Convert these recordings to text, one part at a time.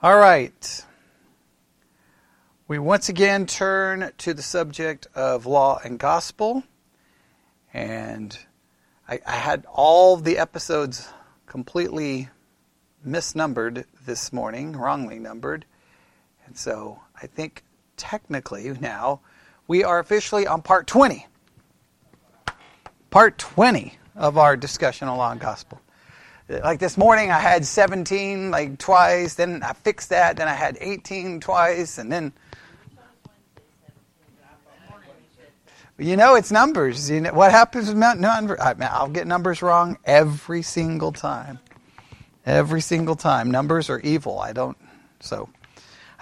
All right. We once again turn to the subject of law and gospel. And I, I had all the episodes completely misnumbered this morning, wrongly numbered. And so I think technically now we are officially on part 20. Part 20 of our discussion on law and gospel. Like this morning, I had 17 like twice, then I fixed that, then I had 18 twice, and then. You know, it's numbers. You know what happens with numbers? I'll get numbers wrong every single time. Every single time. Numbers are evil. I don't. So,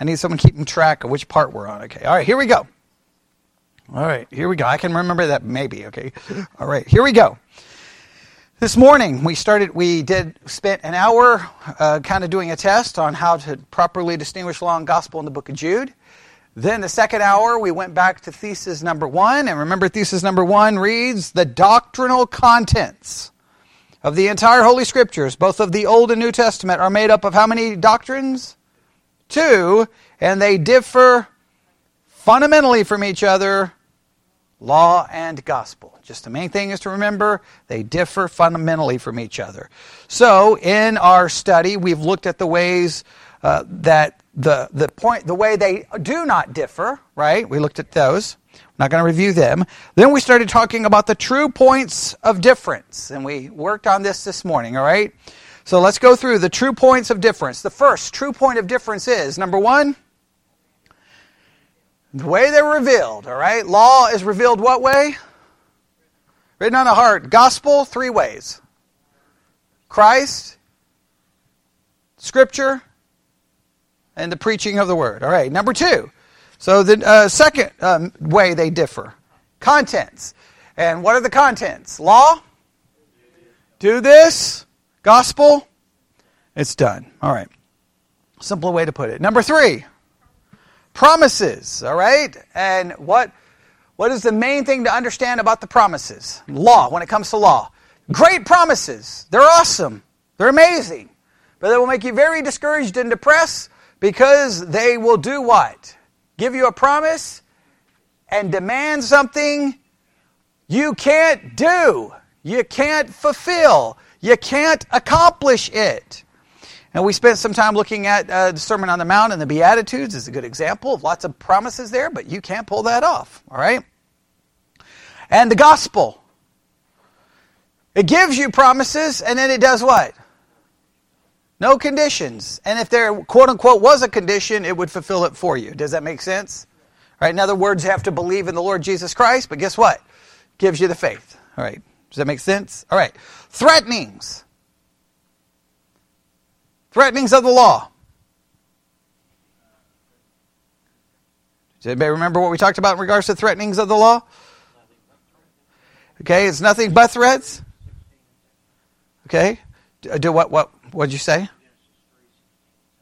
I need someone keeping track of which part we're on. Okay. All right. Here we go. All right. Here we go. I can remember that maybe. Okay. All right. Here we go. This morning we started. We did spent an hour uh, kind of doing a test on how to properly distinguish law and gospel in the book of Jude. Then the second hour we went back to thesis number one, and remember thesis number one reads the doctrinal contents of the entire Holy Scriptures, both of the Old and New Testament, are made up of how many doctrines? Two, and they differ fundamentally from each other law and gospel. Just the main thing is to remember they differ fundamentally from each other. So, in our study, we've looked at the ways uh, that the, the point, the way they do not differ, right? We looked at those. I'm not going to review them. Then we started talking about the true points of difference, and we worked on this this morning, all right? So let's go through the true points of difference. The first true point of difference is number one, the way they're revealed, all right? Law is revealed what way? Written on the heart. Gospel, three ways Christ, Scripture, and the preaching of the Word. All right, number two. So the uh, second um, way they differ contents. And what are the contents? Law? Do this. Gospel? It's done. All right. Simple way to put it. Number three promises, all right? And what, what is the main thing to understand about the promises? Law, when it comes to law. Great promises. They're awesome. They're amazing. But they will make you very discouraged and depressed because they will do what? Give you a promise and demand something you can't do. You can't fulfill. You can't accomplish it. And we spent some time looking at uh, the Sermon on the Mount and the Beatitudes is a good example of lots of promises there, but you can't pull that off, all right? And the gospel. It gives you promises and then it does what? No conditions. And if there quote unquote was a condition, it would fulfill it for you. Does that make sense? All right, in other words, you have to believe in the Lord Jesus Christ, but guess what? Gives you the faith. All right. Does that make sense? All right. Threatenings. Threatenings of the law. Does anybody remember what we talked about in regards to threatenings of the law? Okay, it's nothing but threats. Okay, do what? What? What'd you say?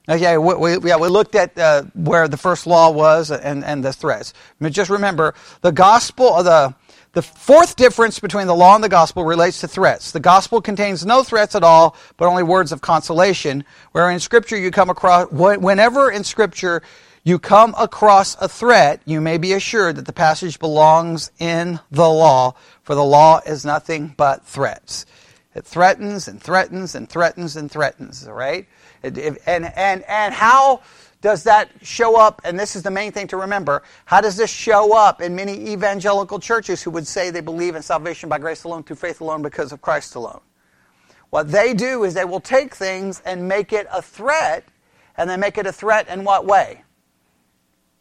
Okay, we, we, yeah, we looked at uh, where the first law was and, and the threats. I mean, just remember the gospel, of the the fourth difference between the law and the gospel relates to threats. The gospel contains no threats at all, but only words of consolation. Where in Scripture you come across, whenever in Scripture you come across a threat, you may be assured that the passage belongs in the law, for the law is nothing but threats. It threatens and threatens and threatens and threatens, right? and, and, and how does that show up? And this is the main thing to remember. How does this show up in many evangelical churches who would say they believe in salvation by grace alone, through faith alone, because of Christ alone? What they do is they will take things and make it a threat, and they make it a threat in what way?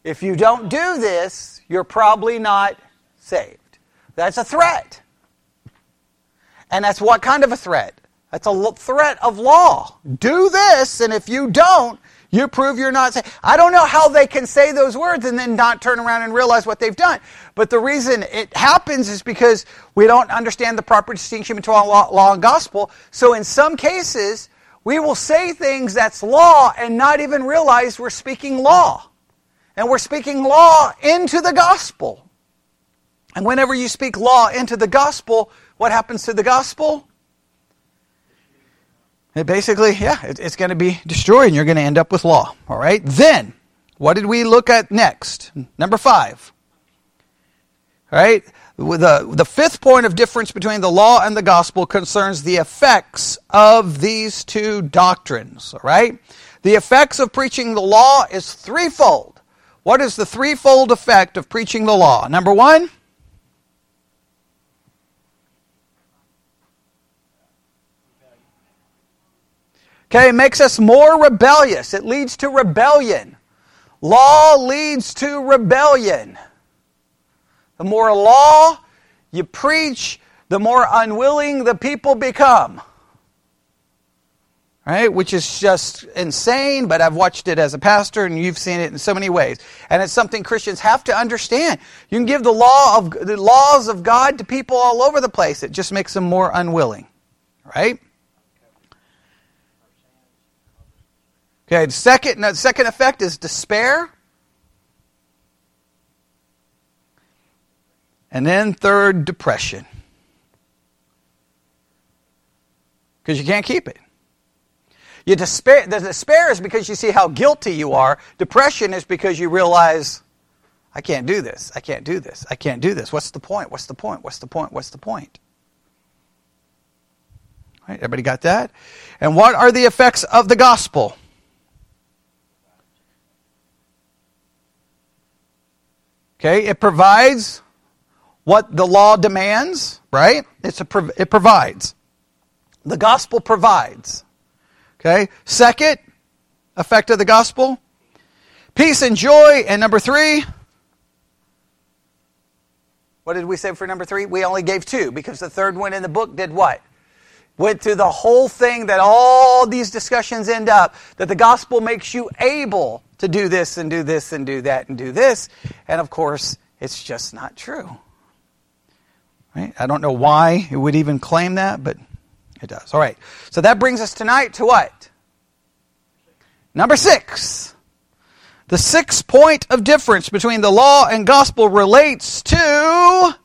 If you don't do this, you're probably not saved. That's a threat. And that's what kind of a threat? That's a threat of law. Do this, and if you don't, you prove you're not saved. I don't know how they can say those words and then not turn around and realize what they've done. But the reason it happens is because we don't understand the proper distinction between law, law and gospel. So in some cases, we will say things that's law and not even realize we're speaking law. And we're speaking law into the gospel. And whenever you speak law into the gospel, what happens to the gospel? It basically, yeah, it, it's going to be destroyed and you're going to end up with law. All right? Then, what did we look at next? Number five. All right? The, the fifth point of difference between the law and the gospel concerns the effects of these two doctrines. All right? The effects of preaching the law is threefold. What is the threefold effect of preaching the law? Number one, Okay, it makes us more rebellious. It leads to rebellion. Law leads to rebellion. The more law you preach, the more unwilling the people become. Right? Which is just insane, but I've watched it as a pastor and you've seen it in so many ways. And it's something Christians have to understand. You can give the law of the laws of God to people all over the place. It just makes them more unwilling. Right? Okay, the second, the second effect is despair. And then third, depression. Because you can't keep it. You despair, the despair is because you see how guilty you are. Depression is because you realize, I can't do this. I can't do this. I can't do this. What's the point? What's the point? What's the point? What's the point? Right, everybody got that? And what are the effects of the gospel? Okay, it provides what the law demands, right? It's a, it provides. The gospel provides. Okay, second effect of the gospel peace and joy. And number three, what did we say for number three? We only gave two because the third one in the book did what? Went through the whole thing that all these discussions end up, that the gospel makes you able to do this and do this and do that and do this. And of course, it's just not true. Right? I don't know why it would even claim that, but it does. All right. So that brings us tonight to what? Number six. The sixth point of difference between the law and gospel relates to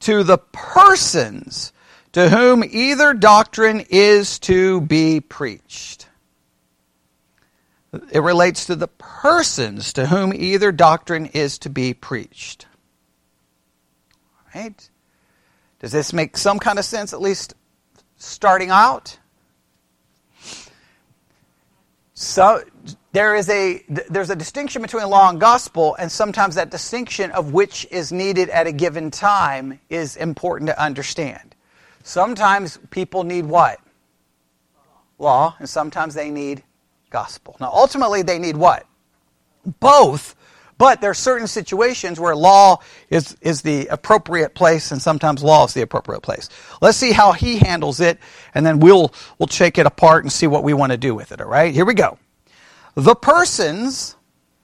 to the persons to whom either doctrine is to be preached. It relates to the persons to whom either doctrine is to be preached. Right? Does this make some kind of sense, at least starting out? So there is a there's a distinction between law and gospel, and sometimes that distinction of which is needed at a given time is important to understand. Sometimes people need what? Law, and sometimes they need gospel. Now, ultimately, they need what? Both, but there are certain situations where law is, is the appropriate place, and sometimes law is the appropriate place. Let's see how he handles it, and then we'll, we'll take it apart and see what we want to do with it, all right? Here we go. The persons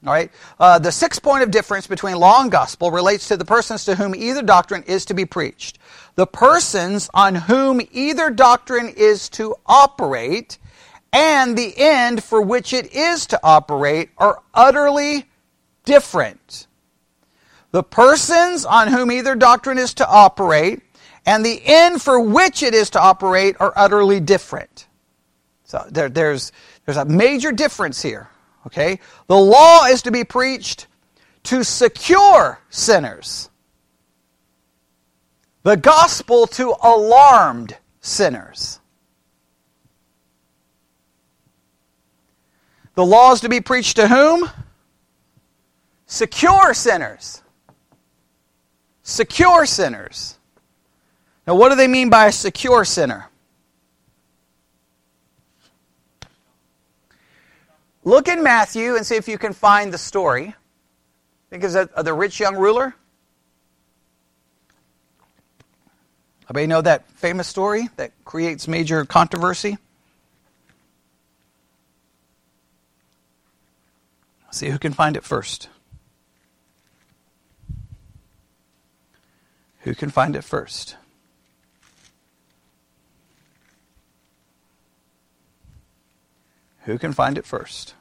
all right. Uh, the sixth point of difference between law and gospel relates to the persons to whom either doctrine is to be preached. The persons on whom either doctrine is to operate and the end for which it is to operate are utterly different. The persons on whom either doctrine is to operate and the end for which it is to operate are utterly different. So there, there's, there's a major difference here. Okay? The law is to be preached to secure sinners. The gospel to alarmed sinners. The law is to be preached to whom? Secure sinners. Secure sinners. Now, what do they mean by a secure sinner? Look in Matthew and see if you can find the story. Think of the rich young ruler. Anybody know that famous story that creates major controversy? see who can find it first. Who can find it first? Who can find it first?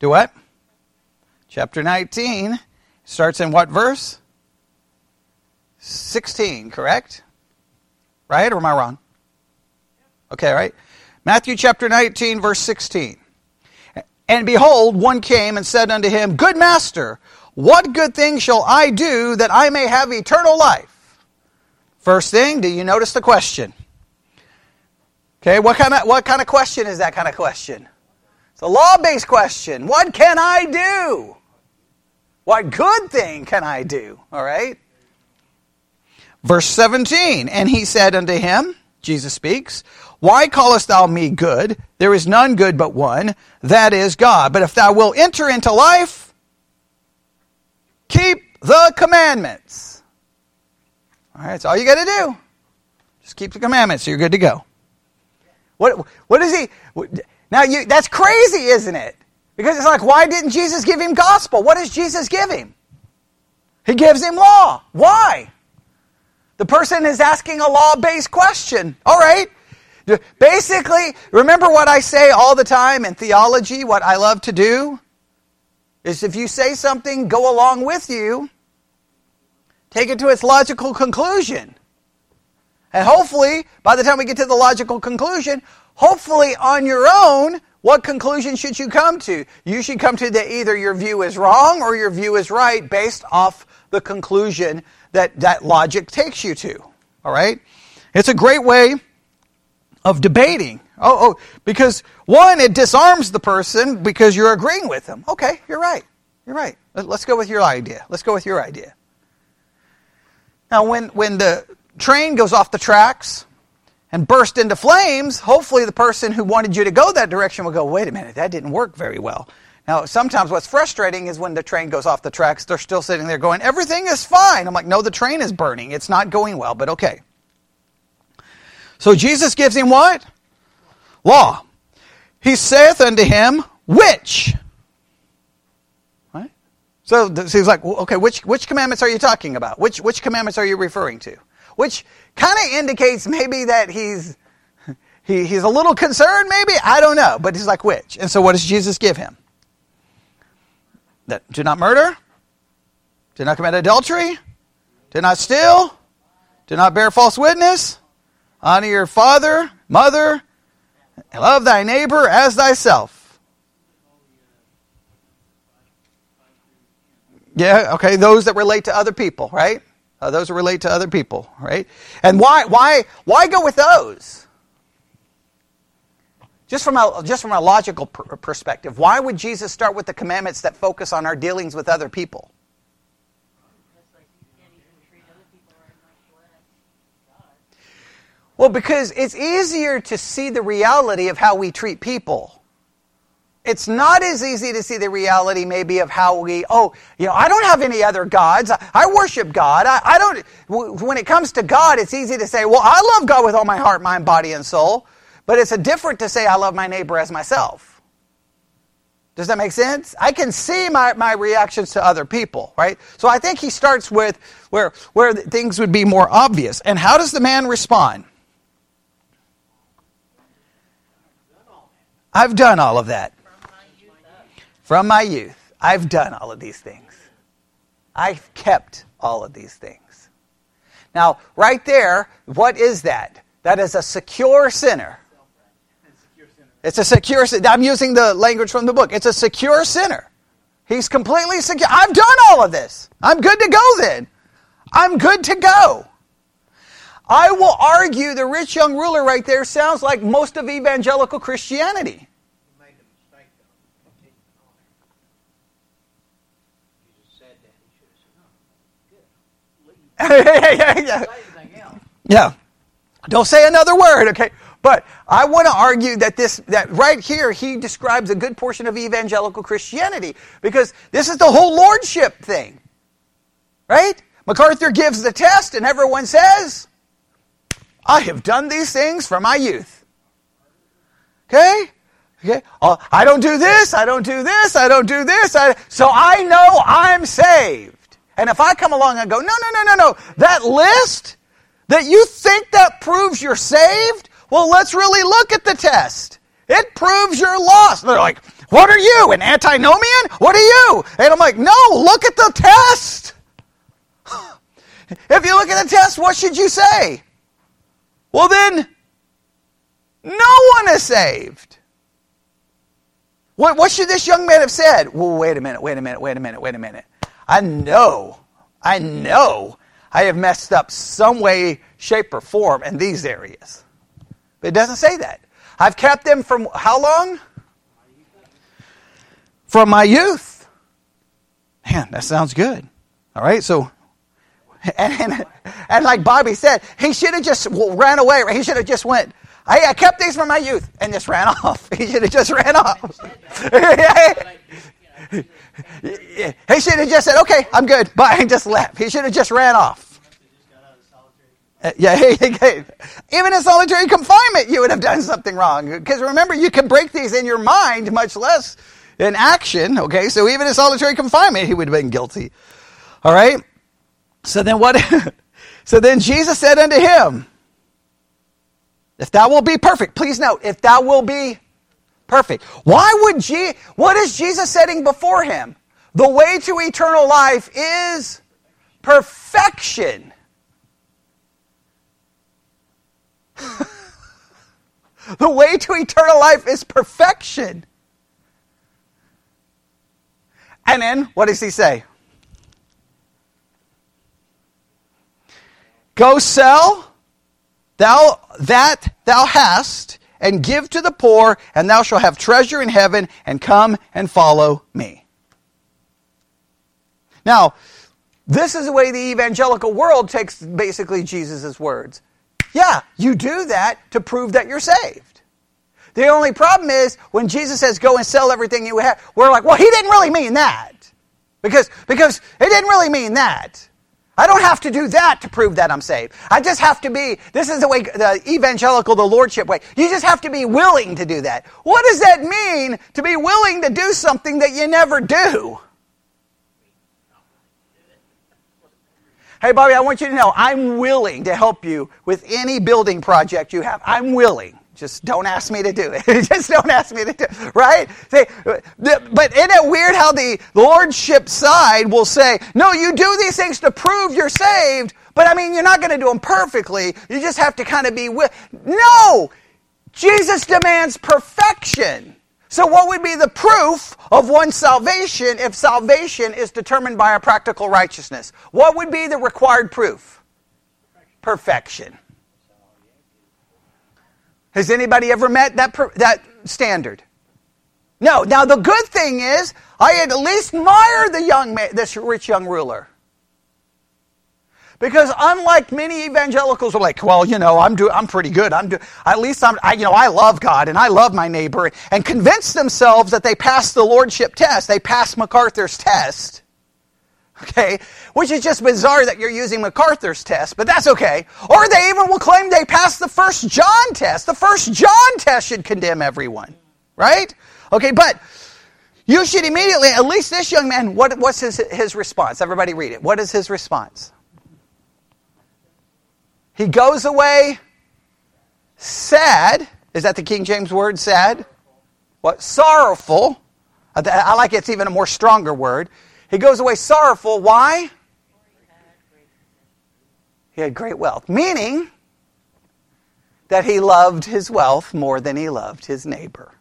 Do what? Chapter 19 starts in what verse? 16, correct? Right? Or am I wrong? Okay, right? Matthew chapter 19, verse 16. And behold, one came and said unto him, Good master, what good thing shall I do that I may have eternal life? First thing, do you notice the question? Okay, what kind of what kind of question is that kind of question? It's a law-based question. What can I do? What good thing can I do? All right? Verse 17, and he said unto him, Jesus speaks, Why callest thou me good? There is none good but one, that is God. But if thou wilt enter into life, keep the commandments. All right, that's all you got to do. Just keep the commandments, so you're good to go. What, what is he? Now, you, that's crazy, isn't it? Because it's like, why didn't Jesus give him gospel? What does Jesus give him? He gives him law. Why? The person is asking a law based question. All right. Basically, remember what I say all the time in theology, what I love to do? Is if you say something, go along with you, take it to its logical conclusion. And hopefully, by the time we get to the logical conclusion, hopefully on your own, what conclusion should you come to? You should come to that either your view is wrong or your view is right based off the conclusion that that logic takes you to. All right? It's a great way of debating. Oh, oh, because one, it disarms the person because you're agreeing with them. Okay, you're right. You're right. Let's go with your idea. Let's go with your idea. Now, when, when the train goes off the tracks and burst into flames, hopefully the person who wanted you to go that direction will go, wait a minute, that didn't work very well. Now, sometimes what's frustrating is when the train goes off the tracks, they're still sitting there going, everything is fine. I'm like, no, the train is burning. It's not going well, but okay. So Jesus gives him what? Law. He saith unto him, which? Right? So, so he's like, okay, which, which commandments are you talking about? Which, which commandments are you referring to? Which kind of indicates maybe that he's, he, he's a little concerned, maybe? I don't know. But he's like, which? And so what does Jesus give him? That do not murder, do not commit adultery, do not steal, do not bear false witness, honor your father, mother, love thy neighbor as thyself. Yeah, okay, those that relate to other people, right? Uh, those that relate to other people, right? And why, why, why go with those? Just from a, just from a logical pr- perspective, why would Jesus start with the commandments that focus on our dealings with other people? Well, because it's easier to see the reality of how we treat people. It's not as easy to see the reality, maybe, of how we, oh, you know, I don't have any other gods. I, worship God. I, I don't, when it comes to God, it's easy to say, well, I love God with all my heart, mind, body, and soul. But it's a different to say I love my neighbor as myself. Does that make sense? I can see my, my reactions to other people, right? So I think he starts with where, where things would be more obvious. And how does the man respond? I've done all of that. From my youth, I've done all of these things. I've kept all of these things. Now, right there, what is that? That is a secure sinner. It's a secure I'm using the language from the book. It's a secure sinner. He's completely secure. I've done all of this. I'm good to go then. I'm good to go. I will argue the rich young ruler right there sounds like most of evangelical Christianity. yeah. Don't say another word, okay? But I want to argue that this, that right here, he describes a good portion of evangelical Christianity because this is the whole lordship thing. Right? MacArthur gives the test and everyone says, I have done these things from my youth. Okay? Okay? Oh, I don't do this, I don't do this, I don't do this. I, so I know I'm saved. And if I come along and go, no, no, no, no, no, that list that you think that proves you're saved, well, let's really look at the test. It proves you're lost. They're like, what are you, an antinomian? What are you? And I'm like, no, look at the test. if you look at the test, what should you say? Well, then, no one is saved. What, what should this young man have said? Well, wait a minute, wait a minute, wait a minute, wait a minute. I know, I know I have messed up some way, shape, or form in these areas. But it doesn't say that. I've kept them from how long? From my youth. Man, that sounds good. All right, so and, and, and, like Bobby said, he should have just ran away. He should have just went. I, I kept these from my youth and just ran off. He should have just ran off. he should have just said, "Okay, I'm good. Bye," and just left. He should have just ran off. Uh, yeah, even in solitary confinement, you would have done something wrong. Because remember, you can break these in your mind, much less in action. Okay, so even in solitary confinement, he would have been guilty. All right. So then what? so then Jesus said unto him, "If thou will be perfect, please note, if thou will be perfect. Why would Je- What is Jesus setting before him? The way to eternal life is perfection." the way to eternal life is perfection. And then, what does he say? Go sell thou that thou hast and give to the poor, and thou shalt have treasure in heaven, and come and follow me. Now, this is the way the evangelical world takes basically Jesus' words. Yeah, you do that to prove that you're saved. The only problem is when Jesus says, go and sell everything you have, we're like, well, he didn't really mean that. Because, because it didn't really mean that. I don't have to do that to prove that I'm saved. I just have to be, this is the way, the evangelical, the lordship way. You just have to be willing to do that. What does that mean to be willing to do something that you never do? Hey, Bobby, I want you to know I'm willing to help you with any building project you have. I'm willing. Just don't ask me to do it. Just don't ask me to do it. Right? But isn't it weird how the lordship side will say, no, you do these things to prove you're saved, but I mean, you're not going to do them perfectly. You just have to kind of be with. No! Jesus demands perfection. So, what would be the proof of one's salvation if salvation is determined by our practical righteousness? What would be the required proof? Perfection. Has anybody ever met that, that standard? No. Now, the good thing is, I at least admire the young this rich young ruler. Because unlike many evangelicals are like, well, you know, I'm do, I'm pretty good. I'm do, at least I'm, I, you know, I love God and I love my neighbor, and convince themselves that they passed the lordship test. They passed MacArthur's test. Okay, which is just bizarre that you're using MacArthur's test, but that's okay. Or they even will claim they passed the first John test. The first John test should condemn everyone, right? Okay, but you should immediately, at least this young man, what, what's his, his response? Everybody read it. What is his response? He goes away sad. Is that the King James word, sad? What? Sorrowful. I like it's even a more stronger word. He goes away sorrowful. Why? He had great wealth. Meaning that he loved his wealth more than he loved his neighbor.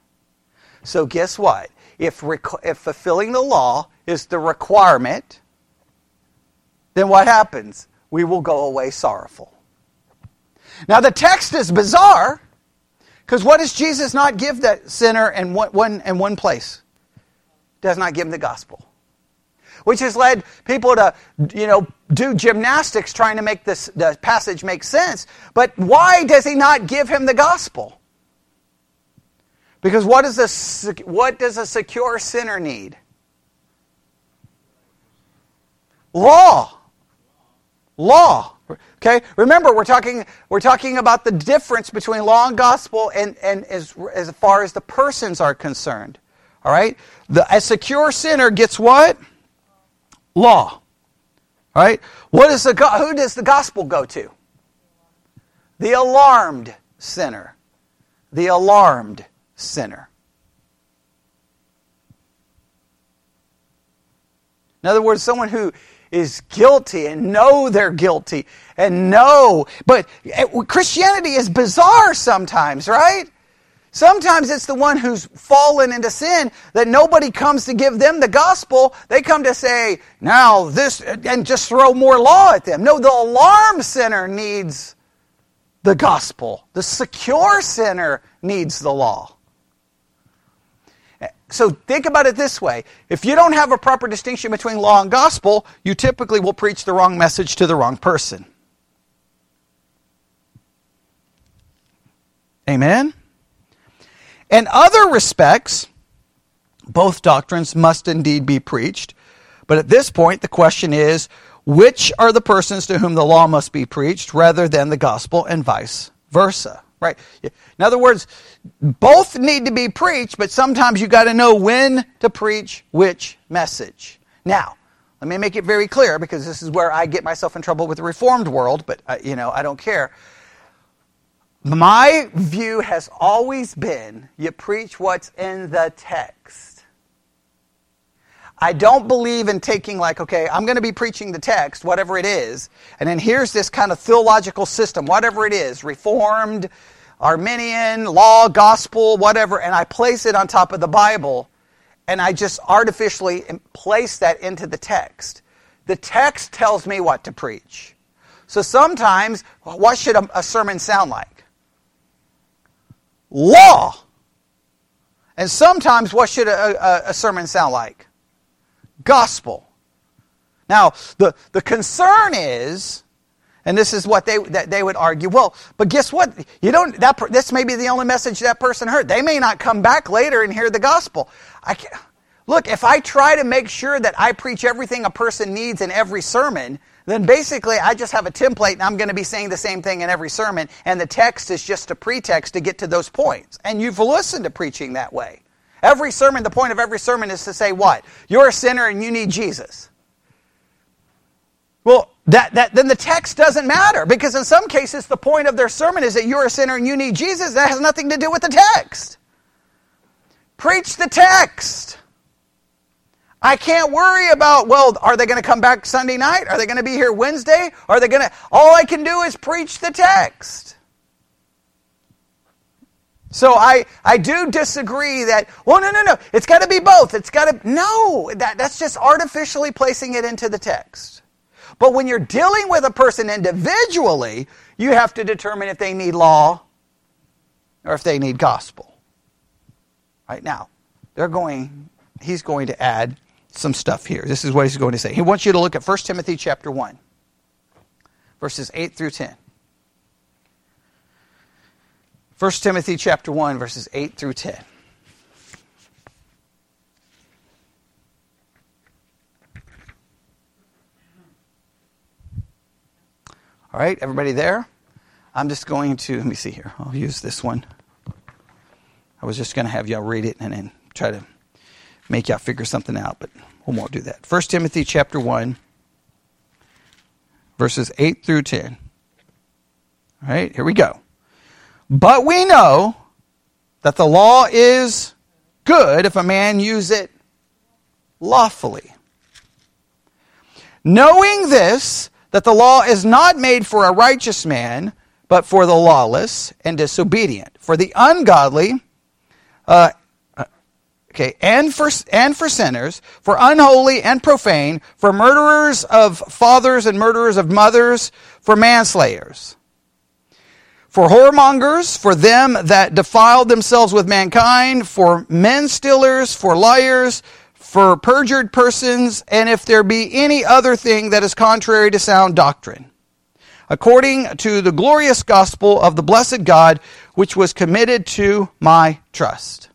So, guess what? If, if fulfilling the law is the requirement, then what happens? We will go away sorrowful. Now, the text is bizarre because what does Jesus not give that sinner in one, one, in one place? Does not give him the gospel. Which has led people to, you know, do gymnastics trying to make this the passage make sense. But why does he not give him the gospel? Because what, is a, what does a secure sinner need? Law. Law. Okay? Remember, we're talking, we're talking about the difference between law and gospel and, and as, as far as the persons are concerned. All right? The, a secure sinner gets what? Law. Right? What is the, who does the gospel go to? The alarmed sinner. The alarmed sinner. In other words, someone who is guilty and know they're guilty and know. But eh, Christianity is bizarre sometimes, right? Sometimes it's the one who's fallen into sin that nobody comes to give them the gospel. They come to say, now this, and just throw more law at them. No, the alarm sinner needs the gospel. The secure sinner needs the law. So think about it this way. If you don't have a proper distinction between law and gospel, you typically will preach the wrong message to the wrong person. Amen? In other respects, both doctrines must indeed be preached. But at this point, the question is which are the persons to whom the law must be preached rather than the gospel and vice versa? Right? In other words, both need to be preached, but sometimes you got to know when to preach which message. Now, let me make it very clear because this is where I get myself in trouble with the reformed world, but uh, you know, I don't care. My view has always been you preach what's in the text. I don't believe in taking, like, okay, I'm going to be preaching the text, whatever it is, and then here's this kind of theological system, whatever it is, Reformed, Arminian, law, gospel, whatever, and I place it on top of the Bible, and I just artificially place that into the text. The text tells me what to preach. So sometimes, what should a, sermon sound like? Law. And sometimes, what should a, a, sermon sound like? gospel. Now, the, the concern is, and this is what they, they would argue, well, but guess what? You don't, that, this may be the only message that person heard. They may not come back later and hear the gospel. I can't, look, if I try to make sure that I preach everything a person needs in every sermon, then basically I just have a template and I'm going to be saying the same thing in every sermon, and the text is just a pretext to get to those points. And you've listened to preaching that way. Every sermon, the point of every sermon is to say what? You're a sinner and you need Jesus. Well, that, that, then the text doesn't matter because in some cases the point of their sermon is that you're a sinner and you need Jesus. That has nothing to do with the text. Preach the text. I can't worry about, well, are they going to come back Sunday night? Are they going to be here Wednesday? Are they going to, all I can do is preach the text. So I, I do disagree that, well, no, no, no, it's got to be both. It's got to, no, that, that's just artificially placing it into the text. But when you're dealing with a person individually, you have to determine if they need law or if they need gospel. Right now, they're going, he's going to add some stuff here. This is what he's going to say. He wants you to look at 1 Timothy chapter 1, verses 8 through 10. 1 Timothy chapter 1 verses 8 through 10. All right, everybody there? I'm just going to, let me see here. I'll use this one. I was just going to have y'all read it and then try to make y'all figure something out, but we won't do that. 1 Timothy chapter 1, verses 8 through 10. All right, here we go. But we know that the law is good if a man use it lawfully. Knowing this, that the law is not made for a righteous man, but for the lawless and disobedient, for the ungodly, uh, okay, and for and for sinners, for unholy and profane, for murderers of fathers and murderers of mothers, for manslayers for whoremongers, for them that defiled themselves with mankind, for men stealers, for liars, for perjured persons, and if there be any other thing that is contrary to sound doctrine, according to the glorious gospel of the blessed God, which was committed to my trust.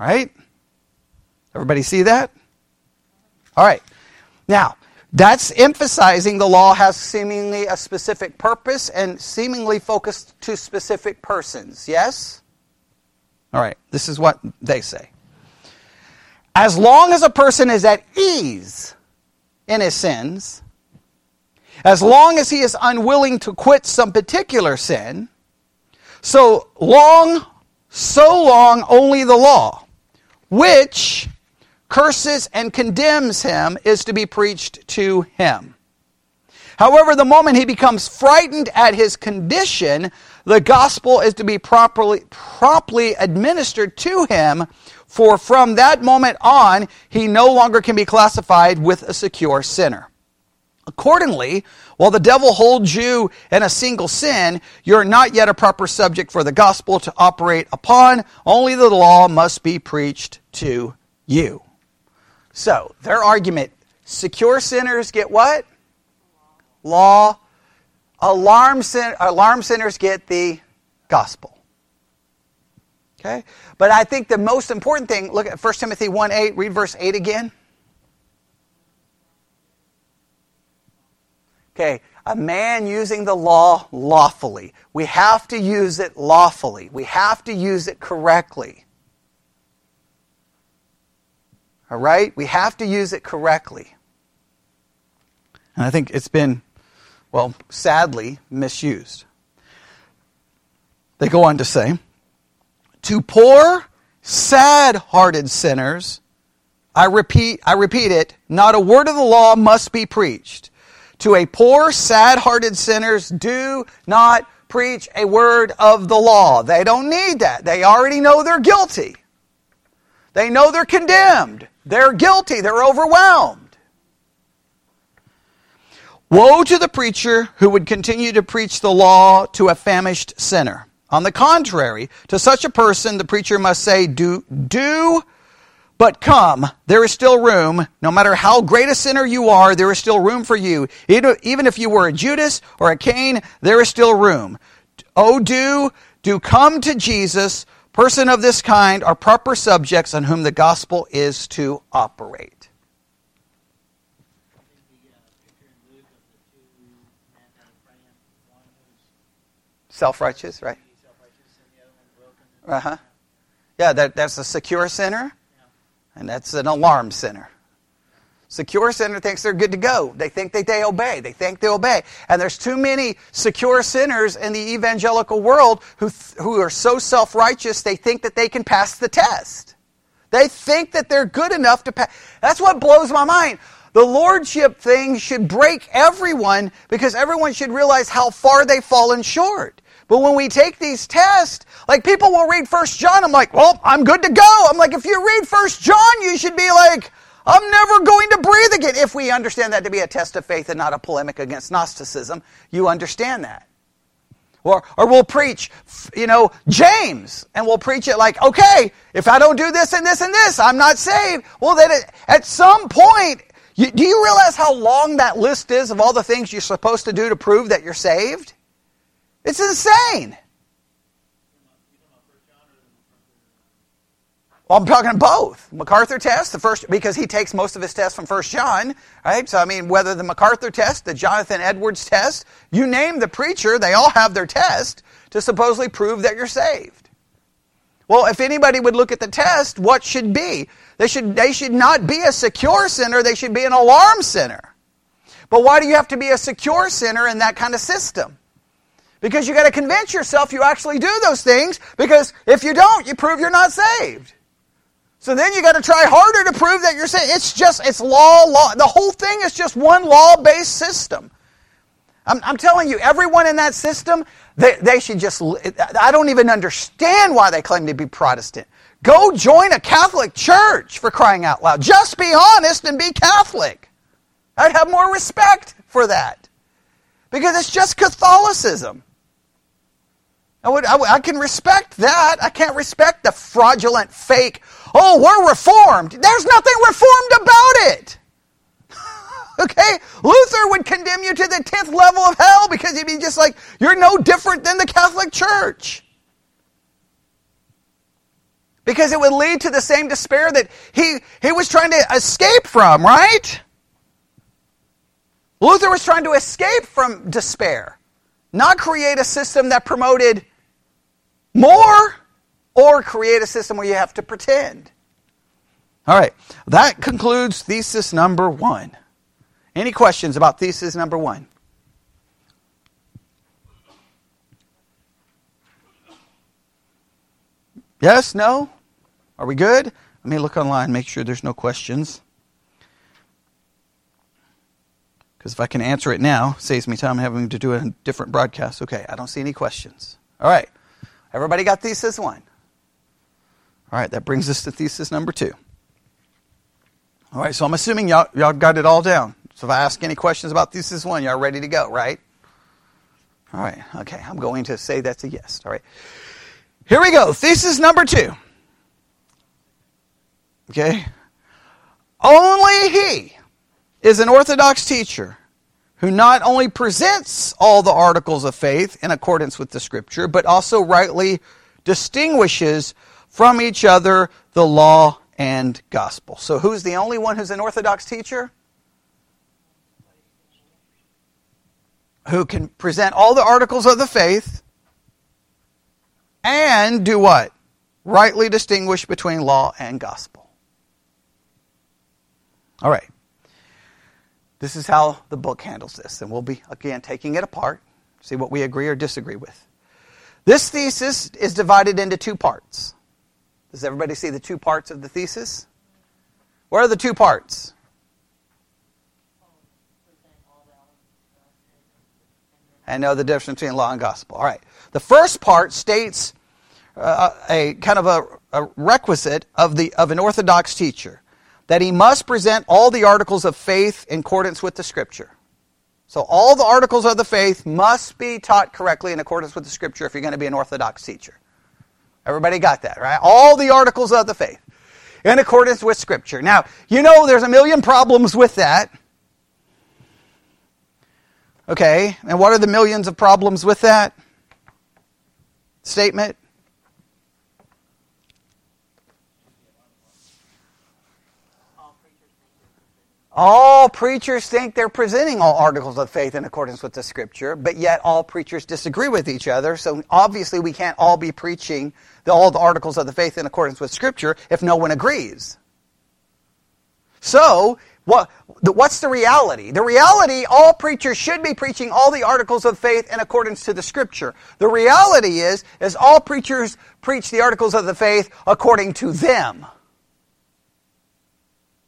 All right? Everybody see that? All right. Now, that's emphasizing the law has seemingly a specific purpose and seemingly focused to specific persons. Yes? All right, this is what they say. As long as a person is at ease in his sins, as long as he is unwilling to quit some particular sin, so long so long only the law, which curses and condemns him, is to be preached to him. However, the moment he becomes frightened at his condition, the gospel is to be properly, administered to him, for from that moment on, he no longer can be classified with a secure sinner. Accordingly, while the devil holds you in a single sin, you're not yet a proper subject for the gospel to operate upon. Only the law must be preached to you. So, their argument secure sinners get what? Law. Alarm, sin- alarm sinners get the gospel. Okay? But I think the most important thing, look at 1 Timothy 1 8, read verse 8 again. Okay, a man using the law lawfully. We have to use it lawfully. We have to use it correctly. All right? We have to use it correctly. And I think it's been, well, sadly misused. They go on to say, to poor, sad hearted sinners, I repeat, I repeat it, not a word of the law must be preached to a poor, sad hearted sinners, do not preach a word of the law. They don't need that. They already know they're guilty. They know they're condemned. They're guilty. They're overwhelmed. Woe to the preacher who would continue to preach the law to a famished sinner. On the contrary, to such a person, the preacher must say, Do, do but come, there is still room. No matter how great a sinner you are, there is still room for you. Even if you were a Judas or a Cain, there is still room. Oh, do, do come to Jesus. Person of this kind are proper subjects on whom the gospel is to operate. Self righteous, right? Uh huh. Yeah, that, that's a secure sinner and that's an alarm sinner. Secure sinner thinks they're good to go. They think that they obey. They think they obey. And there's too many secure sinners in the evangelical world who, who are so self righteous they think that they can pass the test. They think that they're good enough to pass. That's what blows my mind. The lordship thing should break everyone because everyone should realize how far they've fallen short. But when we take these tests, like people will read First John, I'm like, well, I'm good to go. I'm like, if you read First John, you should be like, I'm never going to breathe again. If we understand that to be a test of faith and not a polemic against Gnosticism, you understand that. Or, or we'll preach, you know, James, and we'll preach it like, okay, if I don't do this and this and this, I'm not saved. Well, then at some point, you, do you realize how long that list is of all the things you're supposed to do to prove that you're saved? It's insane. Well, I'm talking both. MacArthur test, the first, because he takes most of his tests from First John, right? So, I mean, whether the MacArthur test, the Jonathan Edwards test, you name the preacher, they all have their test to supposedly prove that you're saved. Well, if anybody would look at the test, what should be? They should, they should not be a secure sinner, they should be an alarm sinner. But why do you have to be a secure sinner in that kind of system? Because you got to convince yourself you actually do those things, because if you don't, you prove you're not saved. So then you got to try harder to prove that you're saying It's just, it's law, law. The whole thing is just one law based system. I'm, I'm, telling you, everyone in that system, they, they should just, I don't even understand why they claim to be Protestant. Go join a Catholic church for crying out loud. Just be honest and be Catholic. I'd have more respect for that. Because it's just Catholicism. I, would, I, I, can respect that. I can't respect the fraudulent, fake, oh, we're reformed. There's nothing reformed about it. okay? Luther would condemn you to the 10th level of hell because he'd be just like, you're no different than the Catholic Church. Because it would lead to the same despair that he, he was trying to escape from, right? Luther was trying to escape from despair, not create a system that promoted more or create a system where you have to pretend. All right, that concludes thesis number one. Any questions about thesis number one? Yes? No? Are we good? Let me look online, make sure there's no questions. Because if I can answer it now, saves me time having to do a different broadcast. Okay, I don't see any questions. All right. Everybody got thesis one? All right, that brings us to thesis number two. All right, so I'm assuming y'all, y'all got it all down. So if I ask any questions about thesis one, y'all ready to go, right? All right, okay, I'm going to say that's a yes. All right. Here we go. Thesis number two. Okay? Only he is an Orthodox teacher who not only presents all the articles of faith in accordance with the Scripture, but also rightly distinguishes from each other the law and gospel. So, who's the only one who's an Orthodox teacher? Who can present all the articles of the faith and do what? Rightly distinguish between law and gospel. All right. This is how the book handles this, and we'll be, again, taking it apart, see what we agree or disagree with. This thesis is divided into two parts. Does everybody see the two parts of the thesis? What are the two parts? And know the difference between law and gospel. All right. The first part states uh, a kind of a, a requisite of, the, of an Orthodox teacher that he must present all the articles of faith in accordance with the Scripture. So all the articles of the faith must be taught correctly in accordance with the Scripture if you're going to be an Orthodox teacher. Everybody got that, right? All the articles of the faith in accordance with Scripture. Now, you know there's a million problems with that. Okay, and what are the millions of problems with that statement? All preachers think they're presenting all articles of faith in accordance with the scripture, but yet all preachers disagree with each other. So obviously we can't all be preaching the, all the articles of the faith in accordance with scripture if no one agrees. So, what, what's the reality? The reality, all preachers should be preaching all the articles of faith in accordance to the scripture. The reality is, is all preachers preach the articles of the faith according to them.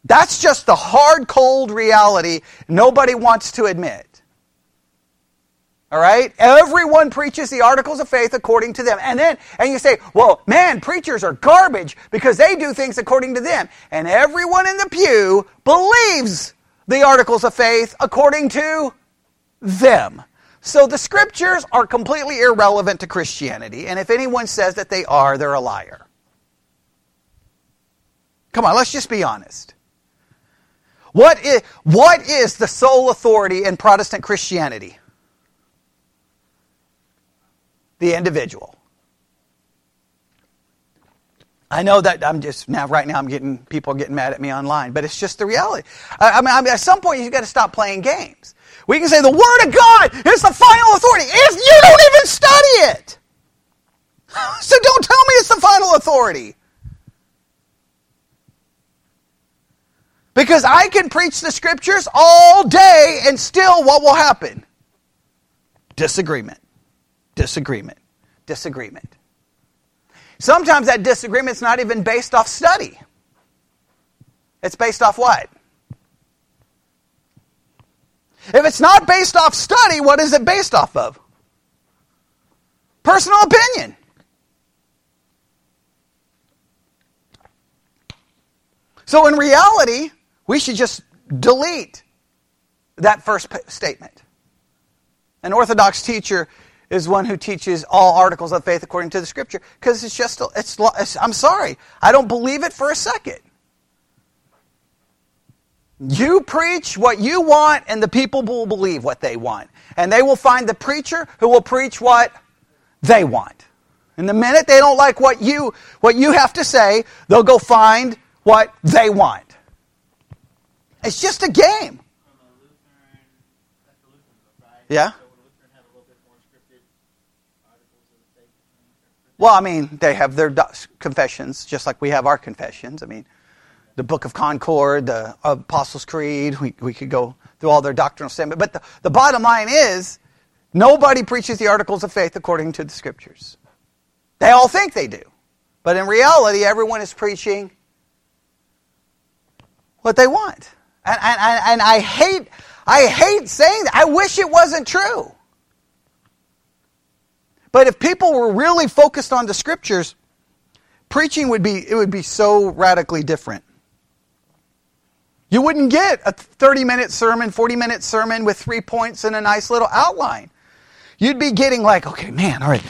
That's just the hard, cold reality nobody wants to admit. All right? Everyone preaches the articles of faith according to them. And then, and you say, well, man, preachers are garbage because they do things according to them. And everyone in the pew believes the articles of faith according to them. So the scriptures are completely irrelevant to Christianity. And if anyone says that they are, they're a liar. Come on, let's just be honest. What is, what is the sole authority in Protestant Christianity? The individual. I know that I'm just now right now I'm getting people getting mad at me online, but it's just the reality. I, I, mean, I mean, at some point you've got to stop playing games. We can say the Word of God is the final authority if you don't even study it. So don't tell me it's the final authority. Because I can preach the scriptures all day and still what will happen? Disagreement. Disagreement. Disagreement. Sometimes that disagreement's not even based off study. It's based off what? If it's not based off study, what is it based off of? Personal opinion. So in reality, we should just delete that first statement. An Orthodox teacher is one who teaches all articles of faith according to the Scripture because it's just, it's, it's, I'm sorry, I don't believe it for a second. You preach what you want, and the people will believe what they want. And they will find the preacher who will preach what they want. And the minute they don't like what you, what you have to say, they'll go find what they want. It's just a game. Yeah? Well, I mean, they have their confessions, just like we have our confessions. I mean, the Book of Concord, the Apostles' Creed, we, we could go through all their doctrinal statement. But the, the bottom line is, nobody preaches the articles of faith according to the Scriptures. They all think they do. But in reality, everyone is preaching what they want. And, and, and I hate I hate saying that. I wish it wasn't true. But if people were really focused on the scriptures, preaching would be it would be so radically different. You wouldn't get a 30 minute sermon, 40 minute sermon with three points and a nice little outline. You'd be getting like, okay, man, all right,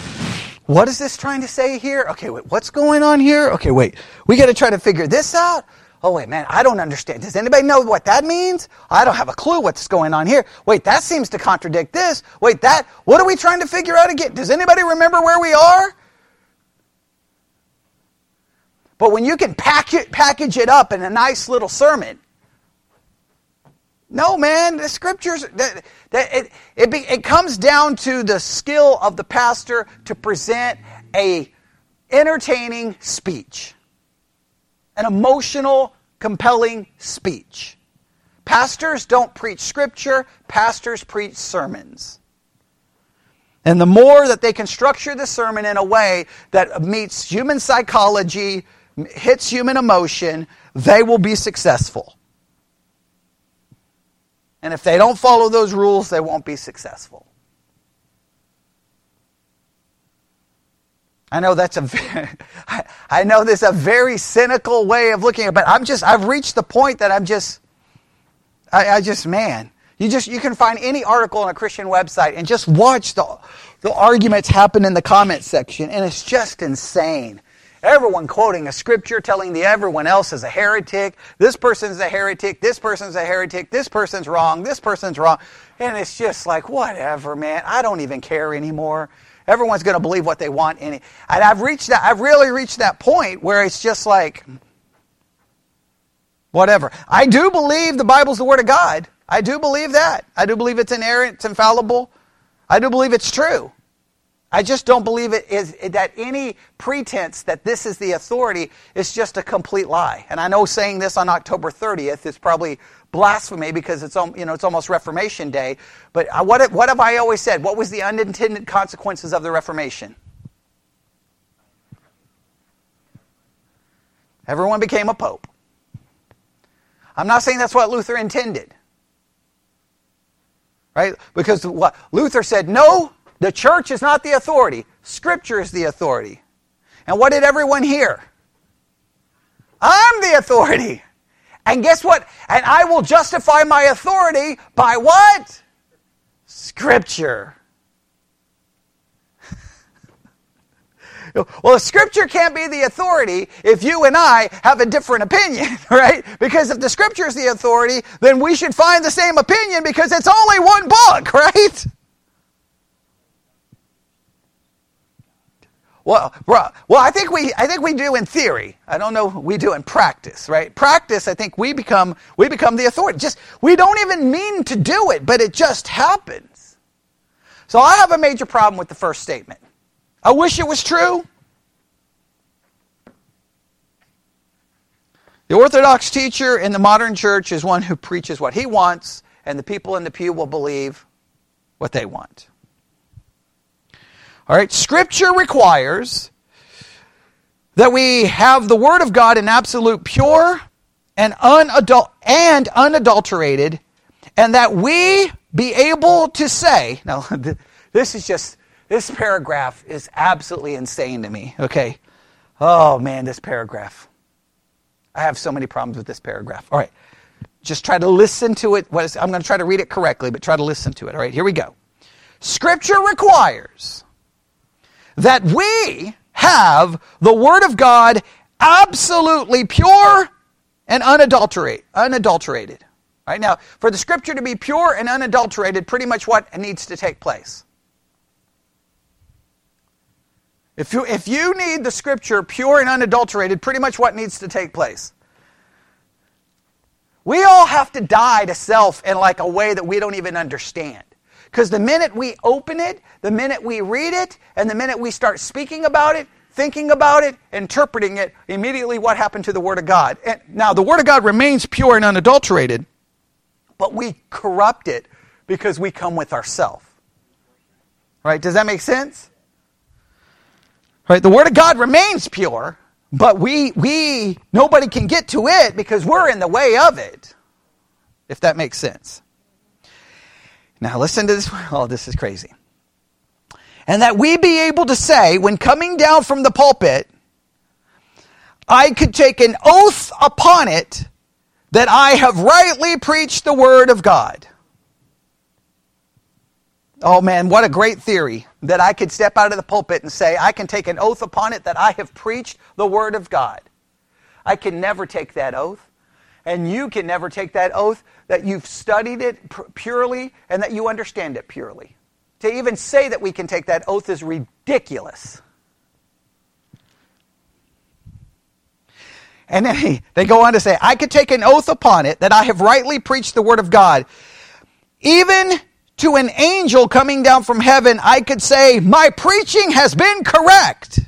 what is this trying to say here? Okay, wait, what's going on here? Okay, wait, we got to try to figure this out. Oh, wait, man, I don't understand. Does anybody know what that means? I don't have a clue what's going on here. Wait, that seems to contradict this. Wait, that, what are we trying to figure out again? Does anybody remember where we are? But when you can pack it, package it up in a nice little sermon, no, man, the scriptures, that, that it, it, be, it comes down to the skill of the pastor to present a entertaining speech, an emotional, compelling speech. Pastors don't preach scripture, pastors preach sermons. And the more that they can structure the sermon in a way that meets human psychology, hits human emotion, they will be successful. And if they don't follow those rules, they won't be successful. I know that's a very, I know this is a very cynical way of looking at it, but I'm just I've reached the point that I'm just I, I just man, you just you can find any article on a Christian website and just watch the the arguments happen in the comment section, and it's just insane. Everyone quoting a scripture telling the everyone else is a heretic. This person's a heretic. This person's a heretic. This person's wrong. This person's wrong. And it's just like, whatever, man. I don't even care anymore. Everyone's going to believe what they want. And I've reached that, I've really reached that point where it's just like, whatever. I do believe the Bible's the Word of God. I do believe that. I do believe it's inerrant, it's infallible. I do believe it's true. I just don't believe it is that any pretense that this is the authority is just a complete lie. And I know saying this on October 30th is probably blasphemy because it's um, you know it's almost Reformation Day. But uh, what what have I always said? What was the unintended consequences of the Reformation? Everyone became a pope. I'm not saying that's what Luther intended. Right? Because what Luther said, no, the church is not the authority, Scripture is the authority. And what did everyone hear? I'm the authority. And guess what? And I will justify my authority by what? Scripture. Well, if Scripture can't be the authority if you and I have a different opinion, right? Because if the Scripture is the authority, then we should find the same opinion because it's only one book, right? Well, well, I think we, I think we do in theory. I don't know. We do in practice, right? Practice. I think we become, we become the authority. Just we don't even mean to do it, but it just happens. So I have a major problem with the first statement. I wish it was true. The Orthodox teacher in the modern church is one who preaches what he wants, and the people in the pew will believe what they want. All right, Scripture requires that we have the Word of God in absolute pure and, unadul- and unadulterated, and that we be able to say, now, this is just, this paragraph is absolutely insane to me, okay? Oh man, this paragraph. I have so many problems with this paragraph. All right, just try to listen to it. I'm going to try to read it correctly, but try to listen to it. All right, here we go. Scripture requires that we have the Word of God absolutely pure and unadulterated. unadulterated. Right now, for the Scripture to be pure and unadulterated, pretty much what needs to take place? If you, if you need the Scripture pure and unadulterated, pretty much what needs to take place? We all have to die to self in like a way that we don't even understand. Because the minute we open it, the minute we read it, and the minute we start speaking about it, thinking about it, interpreting it, immediately what happened to the Word of God? And now, the Word of God remains pure and unadulterated, but we corrupt it because we come with ourself. Right? Does that make sense? Right? The Word of God remains pure, but we we nobody can get to it because we're in the way of it. If that makes sense. Now listen to this. Oh, this is crazy. And that we be able to say, when coming down from the pulpit, I could take an oath upon it that I have rightly preached the word of God. Oh man, what a great theory that I could step out of the pulpit and say, I can take an oath upon it that I have preached the word of God. I can never take that oath. And you can never take that oath that you've studied it purely and that you understand it purely. To even say that we can take that oath is ridiculous. And then they go on to say, I could take an oath upon it that I have rightly preached the word of God. Even to an angel coming down from heaven, I could say, My preaching has been correct.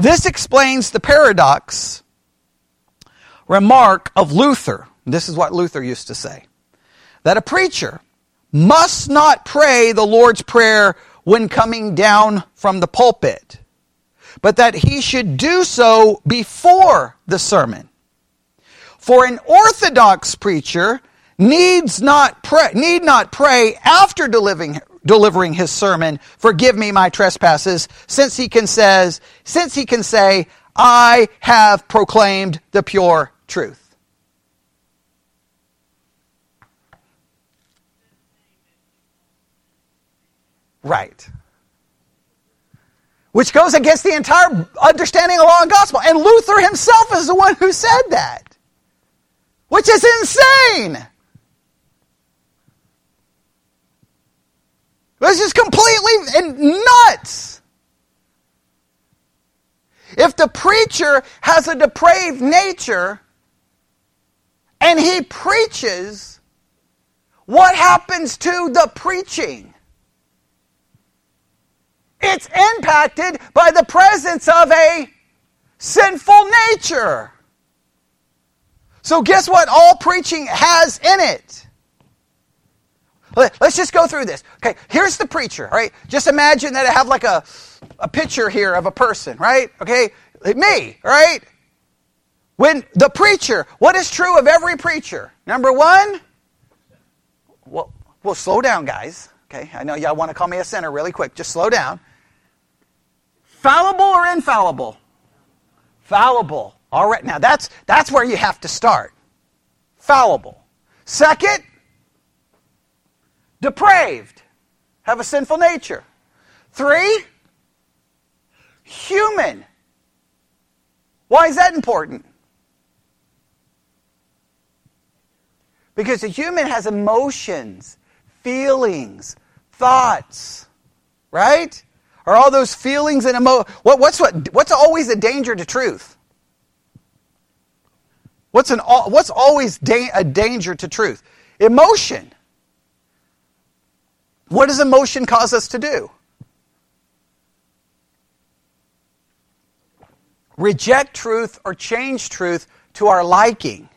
This explains the paradox remark of Luther. This is what Luther used to say that a preacher must not pray the Lord's Prayer when coming down from the pulpit, but that he should do so before the sermon. For an orthodox preacher needs not pray, need not pray after delivering, delivering his sermon, forgive me my trespasses, since he can says, since he can say, I have proclaimed the pure truth. Right. Which goes against the entire understanding of law and gospel. And Luther himself is the one who said that. Which is insane. This is completely nuts. If the preacher has a depraved nature and he preaches, what happens to the preaching? It's impacted by the presence of a sinful nature. So, guess what? All preaching has in it Let's just go through this. Okay, here's the preacher, right? Just imagine that I have like a, a picture here of a person, right? Okay, me, right? When the preacher, what is true of every preacher? Number one, well, well slow down, guys. Okay, I know y'all want to call me a sinner really quick. Just slow down. Fallible or infallible? Fallible. All right, now that's that's where you have to start. Fallible. Second, depraved, have a sinful nature. Three, human. Why is that important? Because a human has emotions, feelings, thoughts, right? Are all those feelings and emo what, what's what what's always a danger to truth? What's an what's always da- a danger to truth? Emotion. What does emotion cause us to do? Reject truth or change truth to our liking.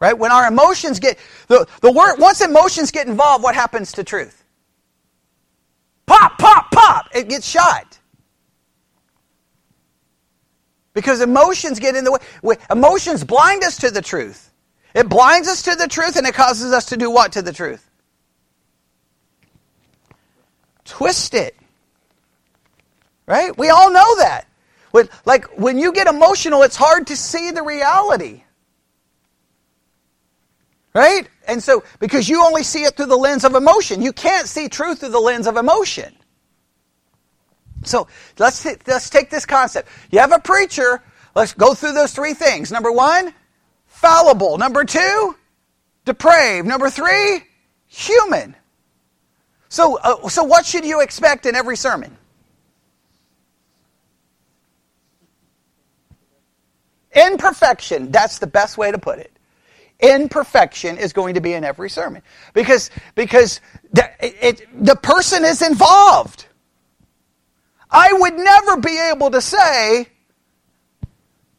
Right? When our emotions get the, the word once emotions get involved, what happens to truth? Pop, pop, pop! It gets shot. Because emotions get in the way. Emotions blind us to the truth. It blinds us to the truth and it causes us to do what to the truth? Twist it. Right? We all know that. When, like when you get emotional, it's hard to see the reality. Right? And so, because you only see it through the lens of emotion, you can't see truth through the lens of emotion. So let's, let's take this concept. You have a preacher, let's go through those three things. Number one, fallible. Number two, depraved. Number three, human. So, uh, so what should you expect in every sermon? Imperfection, that's the best way to put it. Imperfection is going to be in every sermon because, because the, it, the person is involved. I would never be able to say,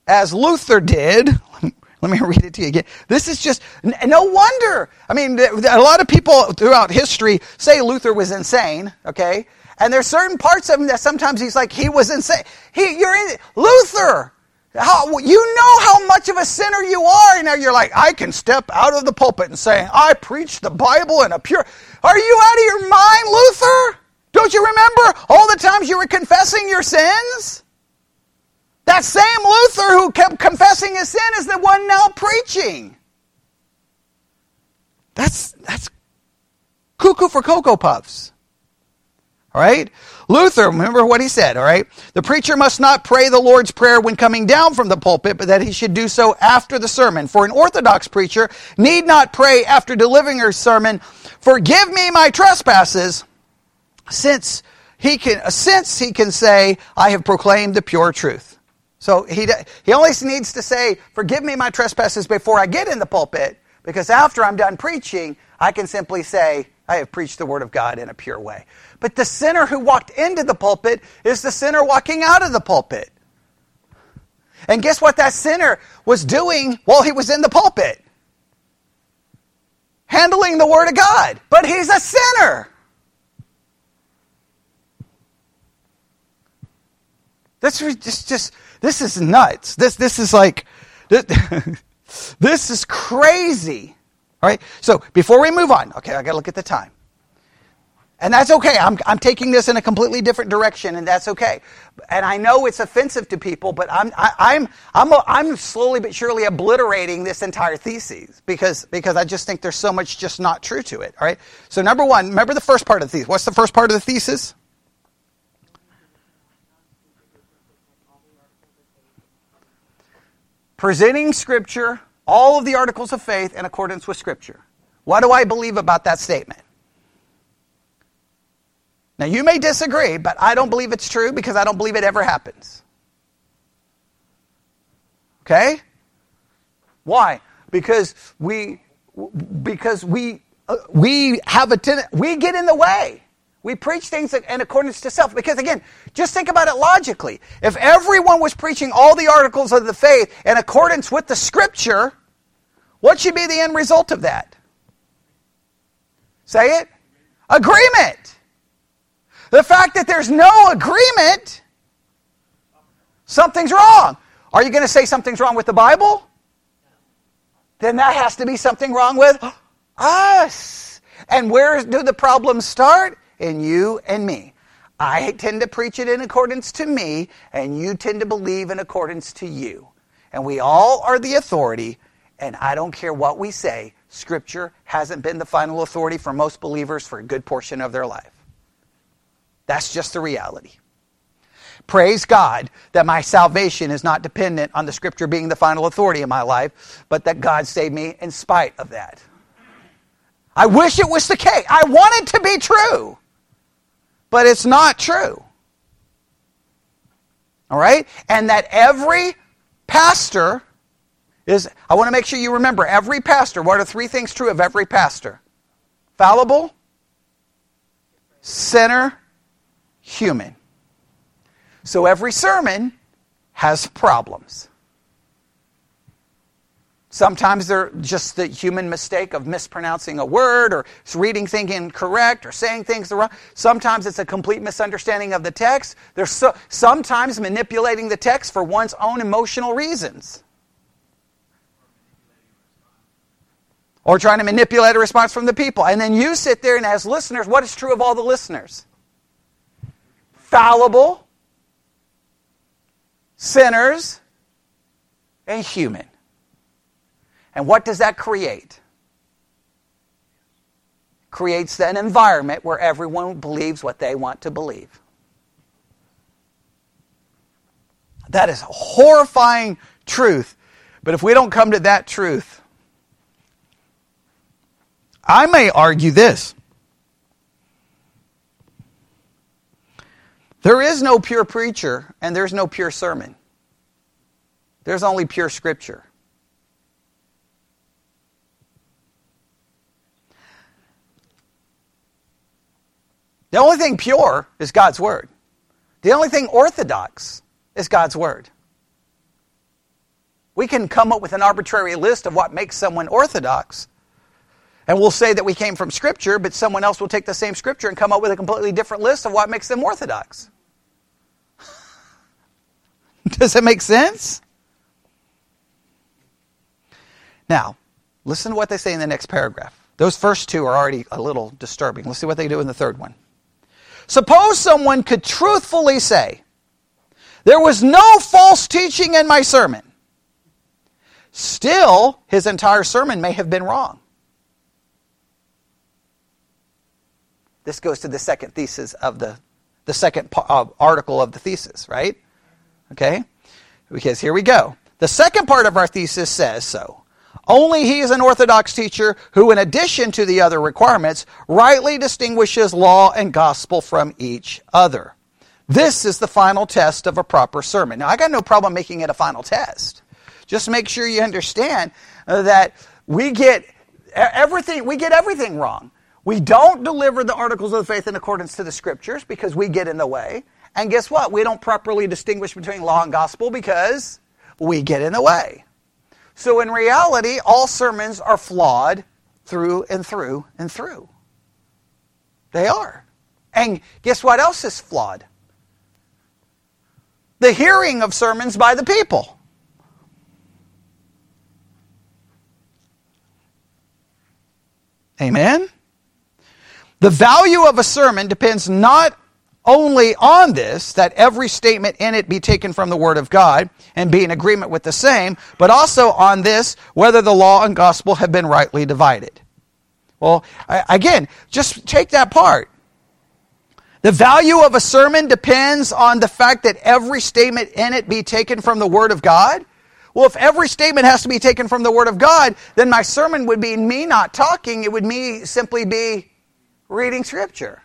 as Luther did, let me read it to you again. This is just, no wonder. I mean, a lot of people throughout history say Luther was insane, okay? And there's certain parts of him that sometimes he's like, he was insane. He, you're in, Luther, how, you know how much of a sinner you are. And now you're like, I can step out of the pulpit and say, I preach the Bible in a pure. Are you out of your mind, Luther? Don't you remember all the times you were confessing your sins? That same Luther who kept confessing his sin is the one now preaching. That's, that's cuckoo for Cocoa Puffs. All right? Luther, remember what he said, all right? The preacher must not pray the Lord's Prayer when coming down from the pulpit, but that he should do so after the sermon. For an Orthodox preacher need not pray after delivering a sermon, forgive me my trespasses, since he can, since he can say, I have proclaimed the pure truth. So he, he only needs to say, forgive me my trespasses before I get in the pulpit, because after I'm done preaching, I can simply say, I have preached the word of God in a pure way. But the sinner who walked into the pulpit is the sinner walking out of the pulpit. And guess what that sinner was doing while he was in the pulpit? Handling the word of God. But he's a sinner. That's just, just this is nuts. This this is like this, this is crazy. All right. So before we move on, okay, I got to look at the time. And that's okay. I'm, I'm taking this in a completely different direction, and that's okay. And I know it's offensive to people, but I'm, I, I'm, I'm, a, I'm slowly but surely obliterating this entire thesis because, because I just think there's so much just not true to it. All right. So number one, remember the first part of the thesis. What's the first part of the thesis? Presenting Scripture, all of the articles of faith in accordance with Scripture. What do I believe about that statement? Now, you may disagree, but I don't believe it's true because I don't believe it ever happens. Okay? Why? Because we because we uh, we have a ten- we get in the way. We preach things in accordance to self. Because again, just think about it logically. If everyone was preaching all the articles of the faith in accordance with the scripture, what should be the end result of that? Say it? Agreement. The fact that there's no agreement, something's wrong. Are you going to say something's wrong with the Bible? Then that has to be something wrong with us. And where do the problems start? In you and me. I tend to preach it in accordance to me, and you tend to believe in accordance to you. And we all are the authority, and I don't care what we say, Scripture hasn't been the final authority for most believers for a good portion of their life. That's just the reality. Praise God that my salvation is not dependent on the scripture being the final authority in my life, but that God saved me in spite of that. I wish it was the case. I want it to be true, but it's not true. All right? And that every pastor is, I want to make sure you remember every pastor, what are three things true of every pastor? Fallible, sinner, human. So every sermon has problems. Sometimes they're just the human mistake of mispronouncing a word or reading things incorrect or saying things wrong. Sometimes it's a complete misunderstanding of the text. There's so, sometimes manipulating the text for one's own emotional reasons. Or trying to manipulate a response from the people. And then you sit there and as listeners, what is true of all the listeners? fallible, sinners, and human. And what does that create? Creates an environment where everyone believes what they want to believe. That is a horrifying truth. But if we don't come to that truth, I may argue this There is no pure preacher and there's no pure sermon. There's only pure scripture. The only thing pure is God's Word. The only thing orthodox is God's Word. We can come up with an arbitrary list of what makes someone orthodox. And we'll say that we came from Scripture, but someone else will take the same Scripture and come up with a completely different list of what makes them orthodox. Does that make sense? Now, listen to what they say in the next paragraph. Those first two are already a little disturbing. Let's see what they do in the third one. Suppose someone could truthfully say, There was no false teaching in my sermon. Still, his entire sermon may have been wrong. This goes to the second thesis of the, the second uh, article of the thesis, right? Okay? Because here we go. The second part of our thesis says so. Only he is an orthodox teacher who, in addition to the other requirements, rightly distinguishes law and gospel from each other. This is the final test of a proper sermon. Now, I got no problem making it a final test. Just make sure you understand uh, that we get everything, we get everything wrong. We don't deliver the articles of the faith in accordance to the scriptures because we get in the way. And guess what? We don't properly distinguish between law and gospel because we get in the way. So in reality, all sermons are flawed through and through and through. They are. And guess what else is flawed? The hearing of sermons by the people. Amen? The value of a sermon depends not only on this, that every statement in it be taken from the Word of God and be in agreement with the same, but also on this, whether the law and gospel have been rightly divided. Well, again, just take that part. The value of a sermon depends on the fact that every statement in it be taken from the Word of God. Well, if every statement has to be taken from the Word of God, then my sermon would be me not talking. It would me simply be reading Scripture.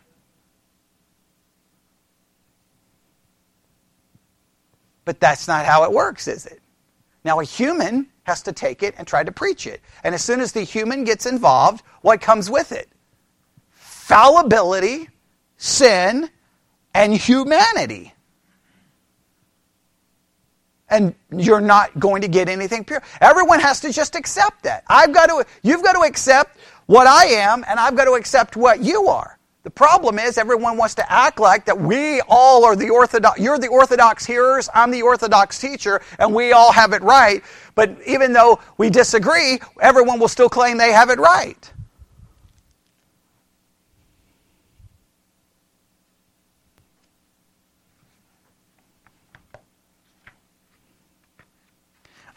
But that's not how it works, is it? Now, a human has to take it and try to preach it. And as soon as the human gets involved, what comes with it? Fallibility, sin, and humanity. And you're not going to get anything pure. Everyone has to just accept that. I've got to, you've got to accept what I am, and I've got to accept what you are. The problem is everyone wants to act like that we all are the orthodox, you're the orthodox hearers, I'm the orthodox teacher, and we all have it right. But even though we disagree, everyone will still claim they have it right.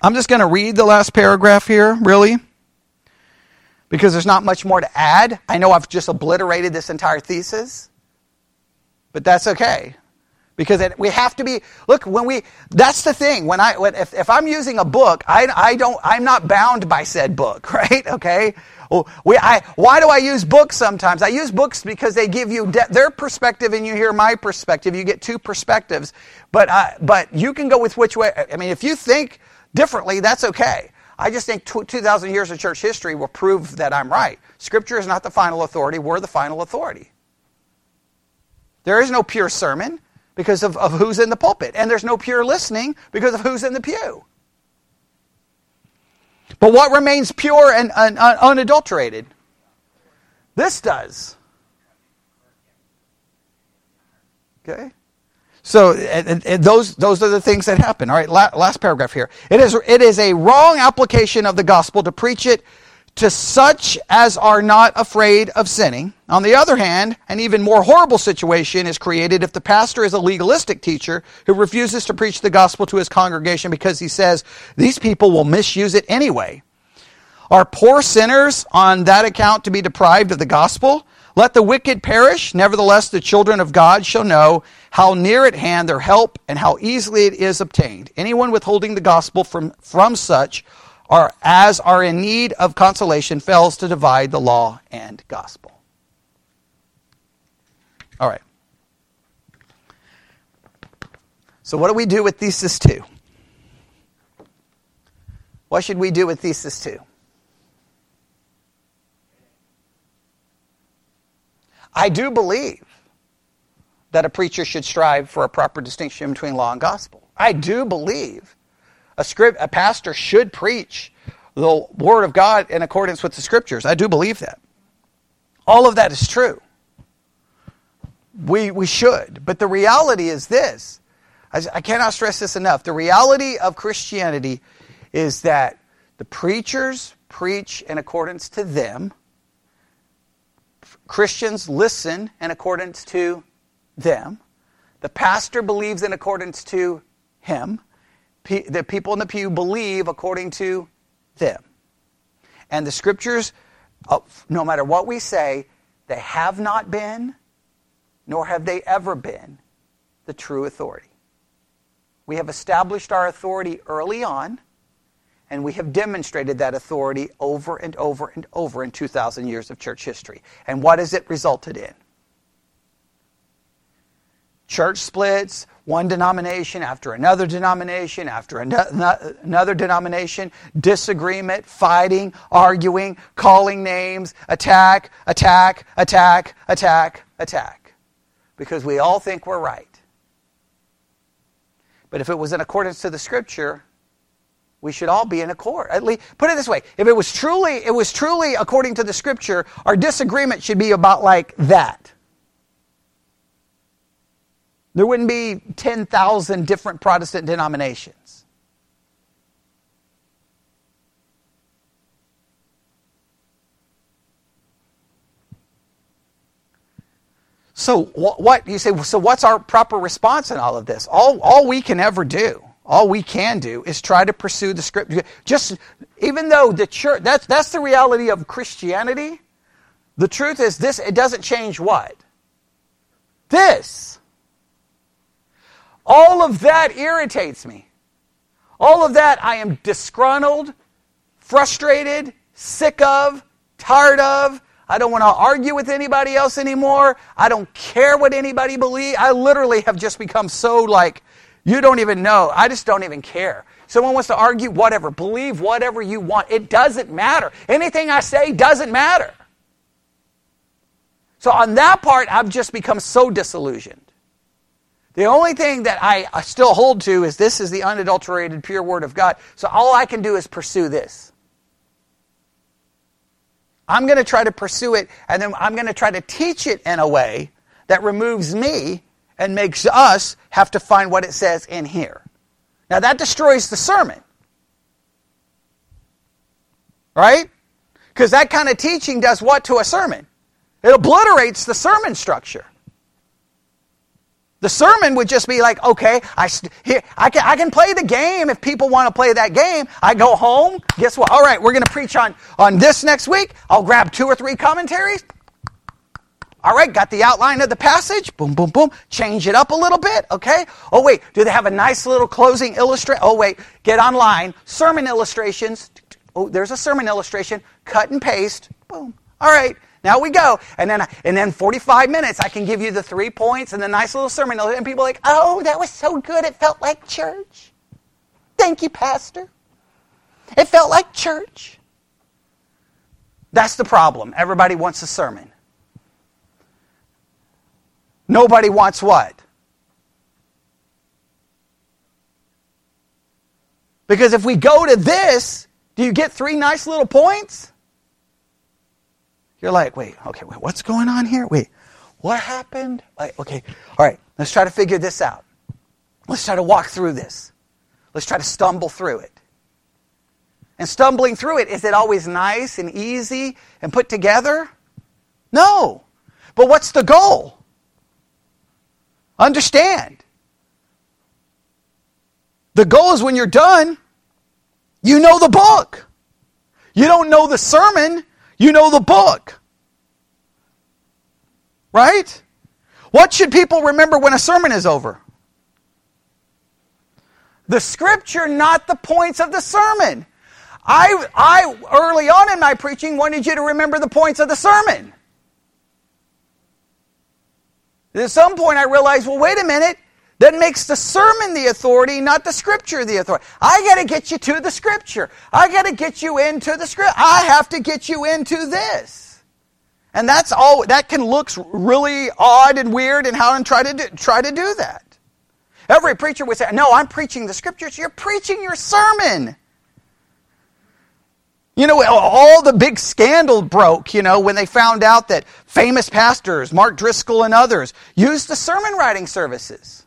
I'm just going to read the last paragraph here, really because there's not much more to add. I know I've just obliterated this entire thesis, but that's okay. Because it, we have to be, look, when we, that's the thing. When I, when, if, if I'm using a book, I, I don't, I'm not bound by said book, right? Okay? We, I, why do I use books sometimes? I use books because they give you de- their perspective and you hear my perspective. You get two perspectives. But, uh, but you can go with which way. I mean, if you think differently, that's okay. I just think 2,000 years of church history will prove that I'm right. Scripture is not the final authority, we're the final authority. There is no pure sermon because of, of who's in the pulpit, and there's no pure listening because of who's in the pew. But what remains pure and, and unadulterated? This does. Okay? So and, and those those are the things that happen. All right, last paragraph here. It is it is a wrong application of the gospel to preach it to such as are not afraid of sinning. On the other hand, an even more horrible situation is created if the pastor is a legalistic teacher who refuses to preach the gospel to his congregation because he says these people will misuse it anyway. Are poor sinners on that account to be deprived of the gospel? Let the wicked perish, nevertheless the children of God shall know how near at hand their help and how easily it is obtained. Anyone withholding the gospel from, from such are as are in need of consolation fails to divide the law and gospel. All right. So what do we do with thesis 2? What should we do with thesis 2? I do believe that a preacher should strive for a proper distinction between law and gospel. I do believe a script, a pastor should preach the Word of God in accordance with the Scriptures. I do believe that. All of that is true. We, we should. But the reality is this I, I cannot stress this enough. The reality of Christianity is that the preachers preach in accordance to them, Christians listen in accordance to them, the pastor believes in accordance to him, the people in the pew believe according to them. And the scriptures, uh, no matter what we say, they have not been, nor have they ever been, the true authority. We have established our authority early on, and we have demonstrated that authority over and over and over in 2,000 years of church history. And what has it resulted in? Church splits, one denomination after another denomination after another denomination, disagreement, fighting, arguing, calling names, attack, attack, attack, attack, attack. Because we all think we're right. But if it was in accordance to the scripture, we should all be in accord. At least put it this way, if it was truly it was truly according to the scripture, our disagreement should be about like that. There wouldn't be 10,000 different Protestant denominations. So what you say? So what's our proper response in all of this? All all we can ever do, all we can do, is try to pursue the scripture. Just even though the church, that's that's the reality of Christianity. The truth is this: it doesn't change what this. All of that irritates me. All of that I am disgruntled, frustrated, sick of, tired of. I don't want to argue with anybody else anymore. I don't care what anybody believes. I literally have just become so like, you don't even know. I just don't even care. Someone wants to argue, whatever. Believe whatever you want. It doesn't matter. Anything I say doesn't matter. So on that part, I've just become so disillusioned. The only thing that I still hold to is this is the unadulterated, pure Word of God. So all I can do is pursue this. I'm going to try to pursue it, and then I'm going to try to teach it in a way that removes me and makes us have to find what it says in here. Now that destroys the sermon. Right? Because that kind of teaching does what to a sermon? It obliterates the sermon structure. The sermon would just be like, okay, I, here, I, can, I can play the game if people want to play that game. I go home, guess what? All right, we're going to preach on, on this next week. I'll grab two or three commentaries. All right, got the outline of the passage. Boom, boom, boom. Change it up a little bit, okay? Oh, wait, do they have a nice little closing illustration? Oh, wait, get online. Sermon illustrations. Oh, there's a sermon illustration. Cut and paste. Boom. All right, now we go. And then, and then 45 minutes, I can give you the three points and the nice little sermon. And people are like, oh, that was so good. It felt like church. Thank you, Pastor. It felt like church. That's the problem. Everybody wants a sermon. Nobody wants what? Because if we go to this, do you get three nice little points? You're like, wait, okay, wait, what's going on here? Wait, what happened? Like, okay, all right, let's try to figure this out. Let's try to walk through this. Let's try to stumble through it. And stumbling through it, is it always nice and easy and put together? No. But what's the goal? Understand. The goal is when you're done, you know the book. You don't know the sermon, you know the book. Right? What should people remember when a sermon is over? The scripture, not the points of the sermon. I, I, early on in my preaching, wanted you to remember the points of the sermon. At some point, I realized, well, wait a minute. That makes the sermon the authority, not the scripture the authority. I got to get you to the scripture. I got to get you into the script. I have to get you into this. And that's all, that can look really odd and weird and how I'm try to do, try to do that. Every preacher would say, no, I'm preaching the scriptures. You're preaching your sermon. You know, all the big scandal broke, you know, when they found out that famous pastors, Mark Driscoll and others, used the sermon writing services.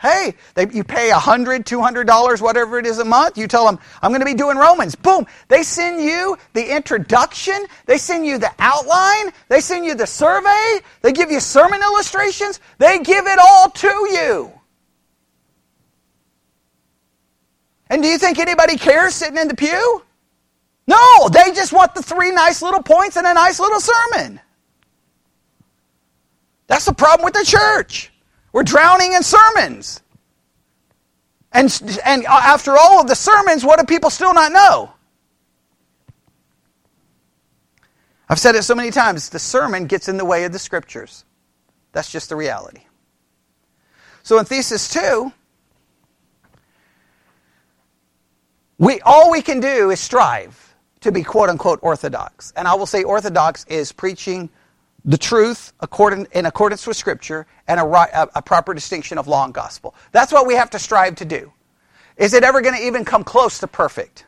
Hey, they, you pay $100, $200, whatever it is a month. You tell them, I'm going to be doing Romans. Boom. They send you the introduction. They send you the outline. They send you the survey. They give you sermon illustrations. They give it all to you. And do you think anybody cares sitting in the pew? No, they just want the three nice little points and a nice little sermon. That's the problem with the church. We're drowning in sermons. And, and after all of the sermons, what do people still not know? I've said it so many times the sermon gets in the way of the scriptures. That's just the reality. So in thesis two, we all we can do is strive to be quote unquote orthodox. And I will say orthodox is preaching the truth according, in accordance with Scripture and a, a, a proper distinction of law and gospel. That's what we have to strive to do. Is it ever going to even come close to perfect?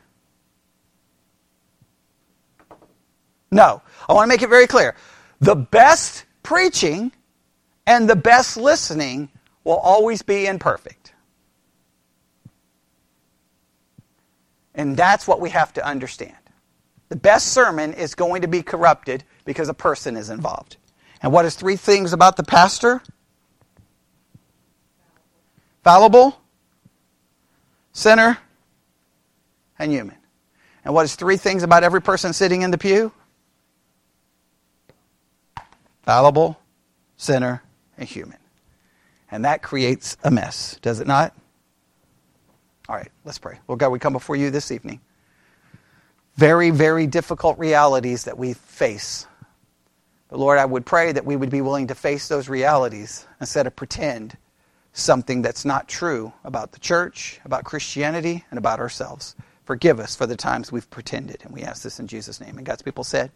No. I want to make it very clear. The best preaching and the best listening will always be imperfect. And that's what we have to understand. The best sermon is going to be corrupted because a person is involved. And what is three things about the pastor? Fallible, sinner, and human. And what is three things about every person sitting in the pew? Fallible, sinner, and human. And that creates a mess, does it not? All right, let's pray. Well, God, we come before you this evening very, very difficult realities that we face. But Lord, I would pray that we would be willing to face those realities instead of pretend something that's not true about the church, about Christianity, and about ourselves. Forgive us for the times we've pretended. And we ask this in Jesus' name. And God's people said,